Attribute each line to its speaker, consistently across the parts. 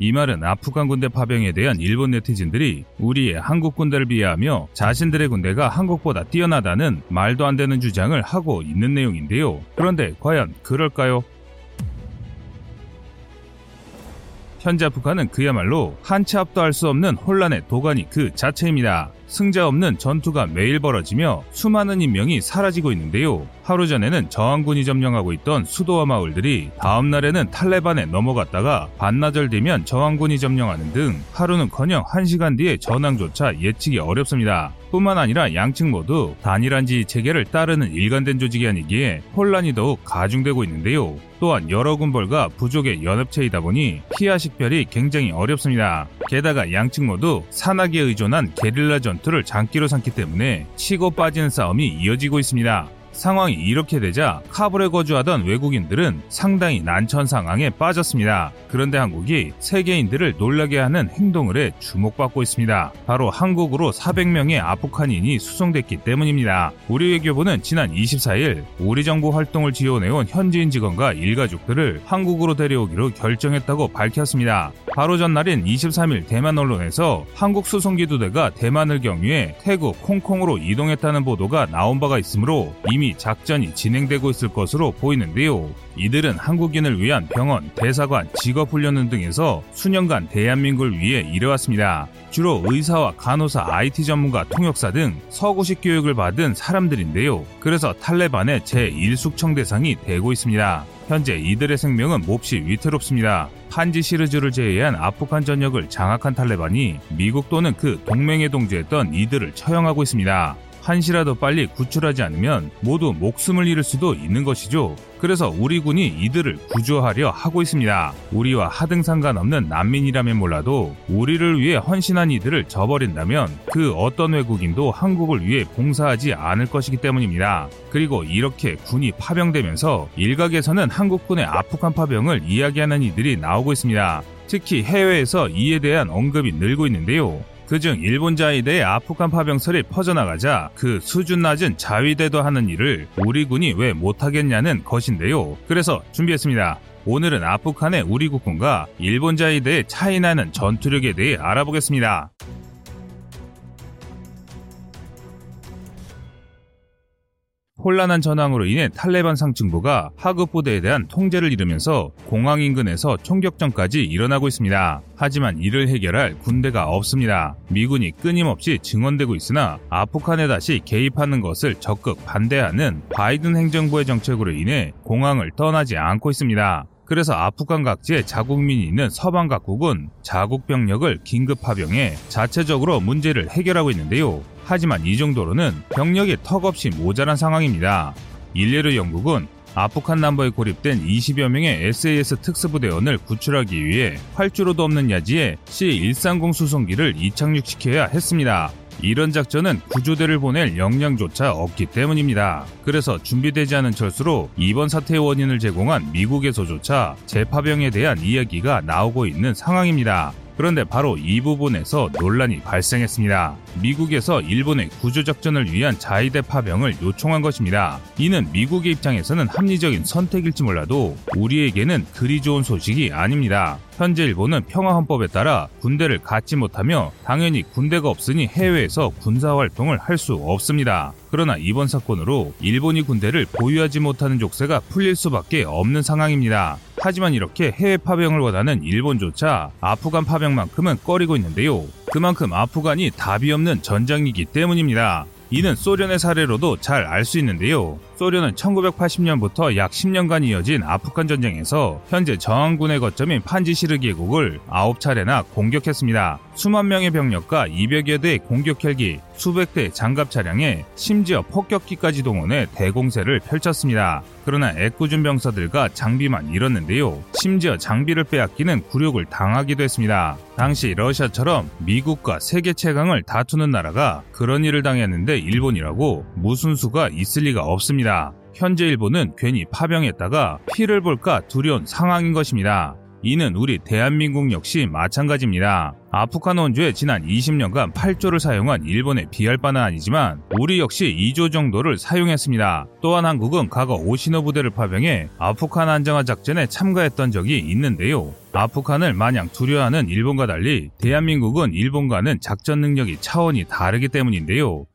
Speaker 1: 이 말은 아프간 군대 파병에 대한 일본 네티즌들이 우리의 한국 군대를 비하하며 자신들의 군대가 한국보다 뛰어나다는 말도 안 되는 주장을 하고 있는 내용인데요. 그런데 과연 그럴까요? 현재 북한은 그야말로 한치 앞도 할 수 없는 혼란의 도가니 그 자체입니다. 승자 없는 전투가 매일 벌어지며 수많은 인명이 사라지고 있는데요. 하루 전에는 저항군이 점령하고 있던 수도와 마을들이 다음 날에는 탈레반에 넘어갔다가 반나절 되면 저항군이 점령하는 등 하루는커녕 한시간 뒤에 전황조차 예측이 어렵습니다. 뿐만 아니라 양측 모두 단일한 지휘 체계를 따르는 일관된 조직이 아니기에 혼란이 더욱 가중되고 있는데요. 또한 여러 군벌과 부족의 연합체이다 보니 피하 식별이 굉장히 어렵습니다. 게다가 양측 모두 산악에 의존한 게릴라 전 투를 장기로 삼기 때문에 치고 빠지는 싸움이 이어지고 있습니다. 상황이 이렇게 되자 카불에 거주하던 외국인들은 상당히 난처한 상황에 빠졌습니다. 그런데 한국이 세계인들을 놀라게 하는 행동을 해 주목받고 있습니다. 바로 한국으로 400명의 아프간인이 수송됐기 때문입니다. 우리 외교부는 지난 24일 우리 정부 활동을 지원해온 현지인 직원과 일가족들을 한국으로 데려오기로 결정했다고 밝혔습니다. 바로 전날인 23일 대만 언론에서 한국 수송기 두 대가 대만을 경유해 태국, 홍콩으로 이동했다는 보도가 나온 바가 있으므로 이미 작전이 진행되고 있을 것으로 보이는데요. 이들은 한국인을 위한 병원, 대사관, 직업훈련 등에서 수년간 대한민국을 위해 일해왔습니다. 주로 의사와 간호사, IT 전문가, 통역사 등 서구식 교육을 받은 사람들인데요. 그래서 탈레반의 제1숙청 대상이 되고 있습니다. 현재 이들의 생명은 몹시 위태롭습니다. 판지 시르즈를 제외한 아프간 전역을 장악한 탈레반이 미국 또는 그 동맹에 동조했던 이들을 처형하고 있습니다. 한시라도 빨리 구출하지 않으면 모두 목숨을 잃을 수도 있는 것이죠. 그래서 우리 군이 이들을 구조하려 하고 있습니다. 우리와 하등 상관없는 난민이라면 몰라도 우리를 위해 헌신한 이들을 저버린다면 그 어떤 외국인도 한국을 위해 봉사하지 않을 것이기 때문입니다. 그리고 이렇게 군이 파병되면서 일각에서는 한국군의 아프간 파병을 이야기하는 이들이 나오고 있습니다. 특히 해외에서 이에 대한 언급이 늘고 있는데요. 그중 일본 자위대의 아프간 파병설이 퍼져나가자 그 수준 낮은 자위대도 하는 일을 우리 군이 왜 못하겠냐는 것인데요. 그래서 준비했습니다. 오늘은 아프간의 우리 국군과 일본 자위대의 차이나는 전투력에 대해 알아보겠습니다. 혼란한 전황으로 인해 탈레반 상층부가 하급 부대에 대한 통제를 잃으면서 공항 인근에서 총격전까지 일어나고 있습니다. 하지만 이를 해결할 군대가 없습니다. 미군이 끊임없이 증언되고 있으나 아프간에 다시 개입하는 것을 적극 반대하는 바이든 행정부의 정책으로 인해 공항을 떠나지 않고 있습니다. 그래서 아프간 각지에 자국민이 있는 서방 각국은 자국 병력을 긴급 파병해 자체적으로 문제를 해결하고 있는데요. 하지만 이 정도로는 병력이 턱없이 모자란 상황입니다. 일례로 영국은 아프간 남부에 고립된 20여 명의 SAS 특수부대원을 구출하기 위해 활주로도 없는 야지에 C-130 수송기를 이착륙시켜야 했습니다. 이런 작전은 구조대를 보낼 역량조차 없기 때문입니다. 그래서 준비되지 않은 철수로 이번 사태의 원인을 제공한 미국에서조차 재파병에 대한 이야기가 나오고 있는 상황입니다. 그런데 바로 이 부분에서 논란이 발생했습니다. 미국에서 일본의 구조작전을 위한 자위대 파병을 요청한 것입니다. 이는 미국의 입장에서는 합리적인 선택일지 몰라도 우리에게는 그리 좋은 소식이 아닙니다. 현재 일본은 평화헌법에 따라 군대를 갖지 못하며 당연히 군대가 없으니 해외에서 군사활동을 할 수 없습니다. 그러나 이번 사건으로 일본이 군대를 보유하지 못하는 족쇄가 풀릴 수밖에 없는 상황입니다. 하지만 이렇게 해외 파병을 원하는 일본조차 아프간 파병만큼은 꺼리고 있는데요. 그만큼 아프간이 답이 없는 전장이기 때문입니다. 이는 소련의 사례로도 잘 알 수 있는데요. 소련은 1980년부터 약 10년간 이어진 아프간 전쟁에서 현재 저항군의 거점인 판지시르 계곡을 9차례나 공격했습니다. 수만 명의 병력과 200여 대의 공격 헬기, 수백 대의 장갑 차량에 심지어 폭격기까지 동원해 대공세를 펼쳤습니다. 그러나 애꿎은 병사들과 장비만 잃었는데요. 심지어 장비를 빼앗기는 굴욕을 당하기도 했습니다. 당시 러시아처럼 미국과 세계 최강을 다투는 나라가 그런 일을 당했는데 일본이라고 무슨 수가 있을 리가 없습니다. 현재 일본은 괜히 파병했다가 피를 볼까 두려운 상황인 것입니다. 이는 우리 대한민국 역시 마찬가지입니다. 아프간 원조에 지난 20년간 8조를 사용한 일본에 비할 바는 아니지만 우리 역시 2조 정도를 사용했습니다. 또한 한국은 과거 오시노 부대를 파병해 아프간 안정화 작전에 참가했던 적이 있는데요. 아프간을 마냥 두려워하는 일본과 달리 대한민국은 일본과는 작전 능력이 차원이 다르기 때문인데요.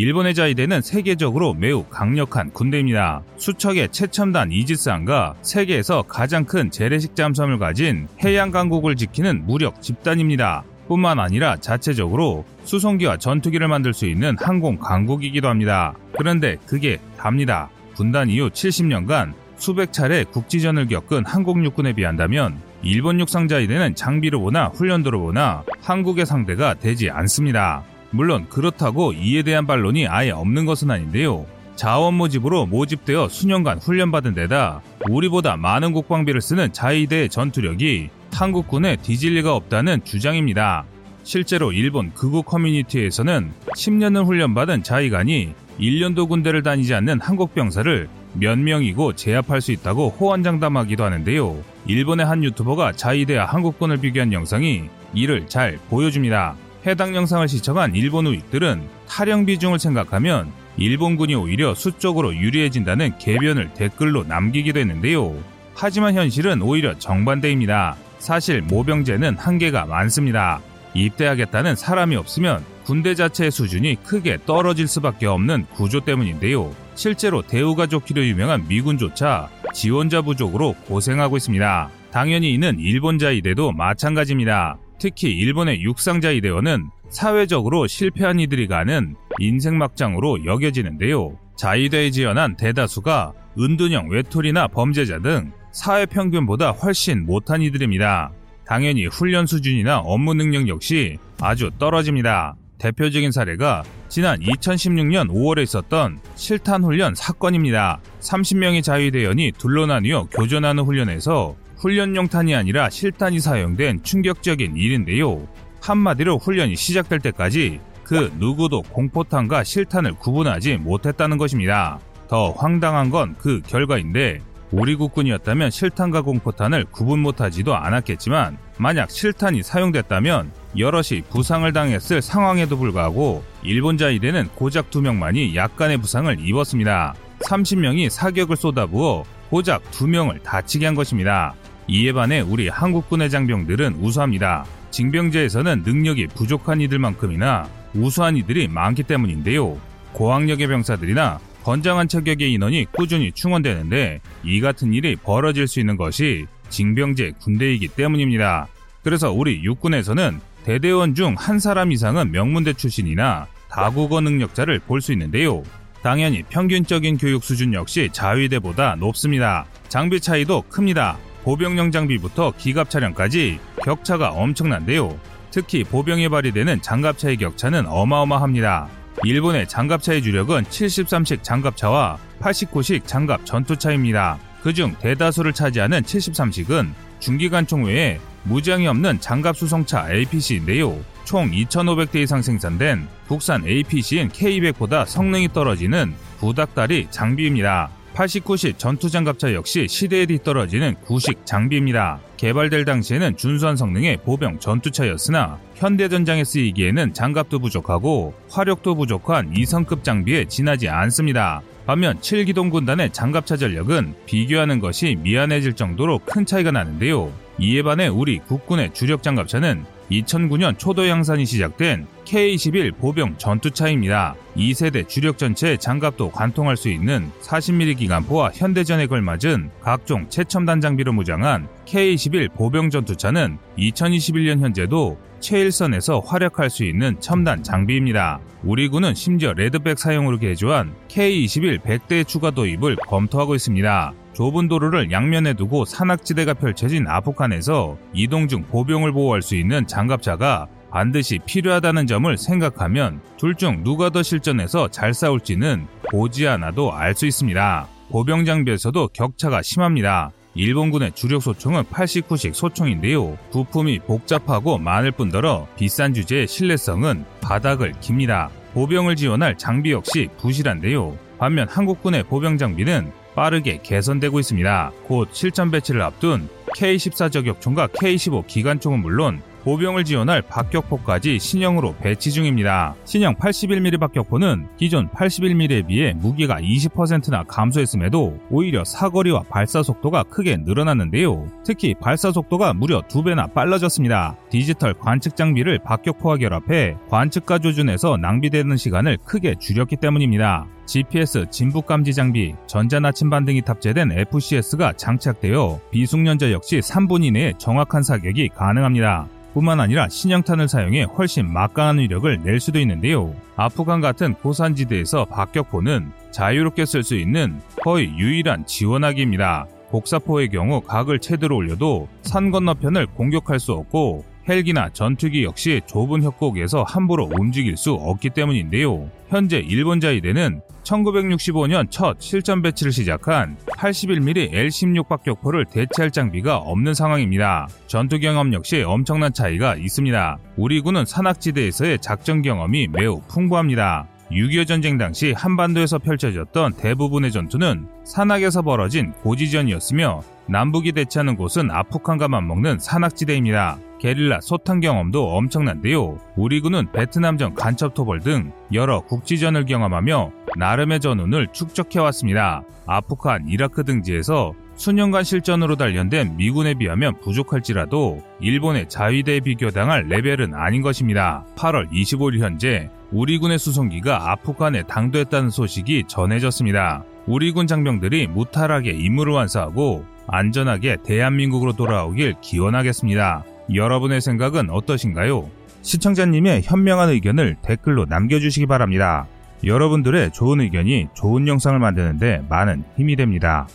Speaker 1: 일본의 자위대는 세계적으로 매우 강력한 군대입니다. 수척의 최첨단 이지스함과 세계에서 가장 큰 재래식 잠수함을 가진 해양 강국을 지키는 무력 집단입니다. 뿐만 아니라 자체적으로 수송기와 전투기를 만들 수 있는 항공 강국이기도 합니다. 그런데 그게 답니다. 분단 이후 70년간 수백 차례 국지전을 겪은 한국 육군에 비한다면 일본 육상자위대는 장비로 보나 훈련도로 보나 한국의 상대가 되지 않습니다. 물론 그렇다고 이에 대한 반론이 아예 없는 것은 아닌데요. 자원 모집으로 모집되어 수년간 훈련받은 데다 우리보다 많은 국방비를 쓰는 자위대의 전투력이 한국군에 뒤질 리가 없다는 주장입니다. 실제로 일본 극우 커뮤니티에서는 10년을 훈련받은 자위관이 1년도 군대를 다니지 않는 한국 병사를 몇 명이고 제압할 수 있다고 호언장담하기도 하는데요. 일본의 한 유튜버가 자위대와 한국군을 비교한 영상이 이를 잘 보여줍니다. 해당 영상을 시청한 일본 우익들은 탈영 비중을 생각하면 일본군이 오히려 수적으로 유리해진다는 개변을 댓글로 남기기도 했는데요. 하지만 현실은 오히려 정반대입니다. 사실 모병제는 한계가 많습니다. 입대하겠다는 사람이 없으면 군대 자체의 수준이 크게 떨어질 수밖에 없는 구조 때문인데요. 실제로 대우가 좋기로 유명한 미군조차 지원자 부족으로 고생하고 있습니다. 당연히 이는 일본자이대도 마찬가지입니다. 특히 일본의 육상자위대원은 사회적으로 실패한 이들이 가는 인생 막장으로 여겨지는데요. 자위대에 지원한 대다수가 은둔형 외톨이나 범죄자 등 사회 평균보다 훨씬 못한 이들입니다. 당연히 훈련 수준이나 업무 능력 역시 아주 떨어집니다. 대표적인 사례가 지난 2016년 5월에 있었던 실탄 훈련 사건입니다. 30명의 자위대원이 둘로 나뉘어 교전하는 훈련에서 훈련용 탄이 아니라 실탄이 사용된 충격적인 일인데요. 한마디로 훈련이 시작될 때까지 그 누구도 공포탄과 실탄을 구분하지 못했다는 것입니다. 더 황당한 건 그 결과인데 우리 국군이었다면 실탄과 공포탄을 구분 못하지도 않았겠지만 만약 실탄이 사용됐다면 여럿이 부상을 당했을 상황에도 불구하고 일본 자위대는 고작 두 명만이 약간의 부상을 입었습니다. 30명이 사격을 쏟아부어 고작 두 명을 다치게 한 것입니다. 이에 반해 우리 한국군의 장병들은 우수합니다. 징병제에서는 능력이 부족한 이들만큼이나 우수한 이들이 많기 때문인데요. 고학력의 병사들이나 건장한 체격의 인원이 꾸준히 충원되는데 이 같은 일이 벌어질 수 있는 것이 징병제 군대이기 때문입니다. 그래서 우리 육군에서는 대대원 중 한 사람 이상은 명문대 출신이나 다국어 능력자를 볼 수 있는데요. 당연히 평균적인 교육 수준 역시 자위대보다 높습니다. 장비 차이도 큽니다. 보병용 장비부터 기갑 차량까지 격차가 엄청난데요. 특히 보병에 발휘되는 장갑차의 격차는 어마어마합니다. 일본의 장갑차의 주력은 73식 장갑차와 89식 장갑 전투차입니다. 그중 대다수를 차지하는 73식은 중기관총 외에 무장이 없는 장갑 수송차 APC인데요. 총 2,500대 이상 생산된 국산 APC인 K200보다 성능이 떨어지는 부닥다리 장비입니다. 89식 전투장갑차 역시 시대에 뒤떨어지는 구식 장비입니다. 개발될 당시에는 준수한 성능의 보병 전투차였으나 현대전장에 쓰이기에는 장갑도 부족하고 화력도 부족한 2성급 장비에 지나지 않습니다. 반면 7기동 군단의 장갑차 전력은 비교하는 것이 미안해질 정도로 큰 차이가 나는데요. 이에 반해 우리 국군의 주력 장갑차는 2009년 초도 양산이 시작된 K-21 보병 전투차입니다. 2세대 주력 전체에 장갑도 관통할 수 있는 40mm 기관포와 현대전에 걸맞은 각종 최첨단 장비로 무장한 K-21 보병 전투차는 2021년 현재도 최일선에서 활약할 수 있는 첨단 장비입니다. 우리 군은 심지어 레드백 사용으로 개조한 K-21 100대 추가 도입을 검토하고 있습니다. 좁은 도로를 양면에 두고 산악지대가 펼쳐진 아프간에서 이동 중 보병을 보호할 수 있는 장갑차가 반드시 필요하다는 점을 생각하면 둘 중 누가 더 실전에서 잘 싸울지는 보지 않아도 알 수 있습니다. 보병 장비에서도 격차가 심합니다. 일본군의 주력 소총은 89식 소총인데요. 부품이 복잡하고 많을 뿐더러 비싼 주제의 신뢰성은 바닥을 깁니다. 보병을 지원할 장비 역시 부실한데요. 반면 한국군의 보병 장비는 빠르게 개선되고 있습니다. 곧 실전 배치를 앞둔 K14 저격총과 K15 기관총은 물론 보병을 지원할 박격포까지 신형으로 배치 중입니다. 신형 81mm 박격포는 기존 81mm에 비해 무게가 20%나 감소했음에도 오히려 사거리와 발사 속도가 크게 늘어났는데요. 특히 발사 속도가 무려 2배나 빨라졌습니다. 디지털 관측 장비를 박격포와 결합해 관측과 조준에서 낭비되는 시간을 크게 줄였기 때문입니다. GPS 진북 감지 장비, 전자 나침반 등이 탑재된 FCS가 장착되어 비숙련자 역시 3분 이내에 정확한 사격이 가능합니다. 뿐만 아니라 신형탄을 사용해 훨씬 막강한 위력을 낼 수도 있는데요. 아프간 같은 고산지대에서 박격포는 자유롭게 쓸 수 있는 거의 유일한 지원하기입니다. 복사포의 경우 각을 최대로 올려도 산 건너편을 공격할 수 없고 헬기나 전투기 역시 좁은 협곡에서 함부로 움직일 수 없기 때문인데요. 현재 일본 자위대는 1965년 첫 실전 배치를 시작한 81mm L16 박격포를 대체할 장비가 없는 상황입니다. 전투 경험 역시 엄청난 차이가 있습니다. 우리 군은 산악지대에서의 작전 경험이 매우 풍부합니다. 6.25 전쟁 당시 한반도에서 펼쳐졌던 대부분의 전투는 산악에서 벌어진 고지전이었으며 남북이 대치하는 곳은 아프간과 맞먹는 산악지대입니다. 게릴라 소탕 경험도 엄청난데요. 우리 군은 베트남전 간첩토벌 등 여러 국지전을 경험하며 나름의 전운을 축적해왔습니다. 아프간, 이라크 등지에서 수년간 실전으로 단련된 미군에 비하면 부족할지라도 일본의 자위대에 비교당할 레벨은 아닌 것입니다. 8월 25일 현재 우리 군의 수송기가 아프간에 당도했다는 소식이 전해졌습니다. 우리 군 장병들이 무탈하게 임무를 완수하고 안전하게 대한민국으로 돌아오길 기원하겠습니다. 여러분의 생각은 어떠신가요? 시청자님의 현명한 의견을 댓글로 남겨주시기 바랍니다. 여러분들의 좋은 의견이 좋은 영상을 만드는데 많은 힘이 됩니다.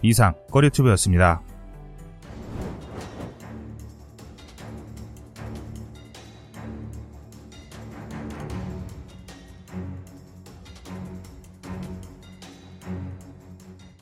Speaker 1: 이상 꺼리튜브였습니다.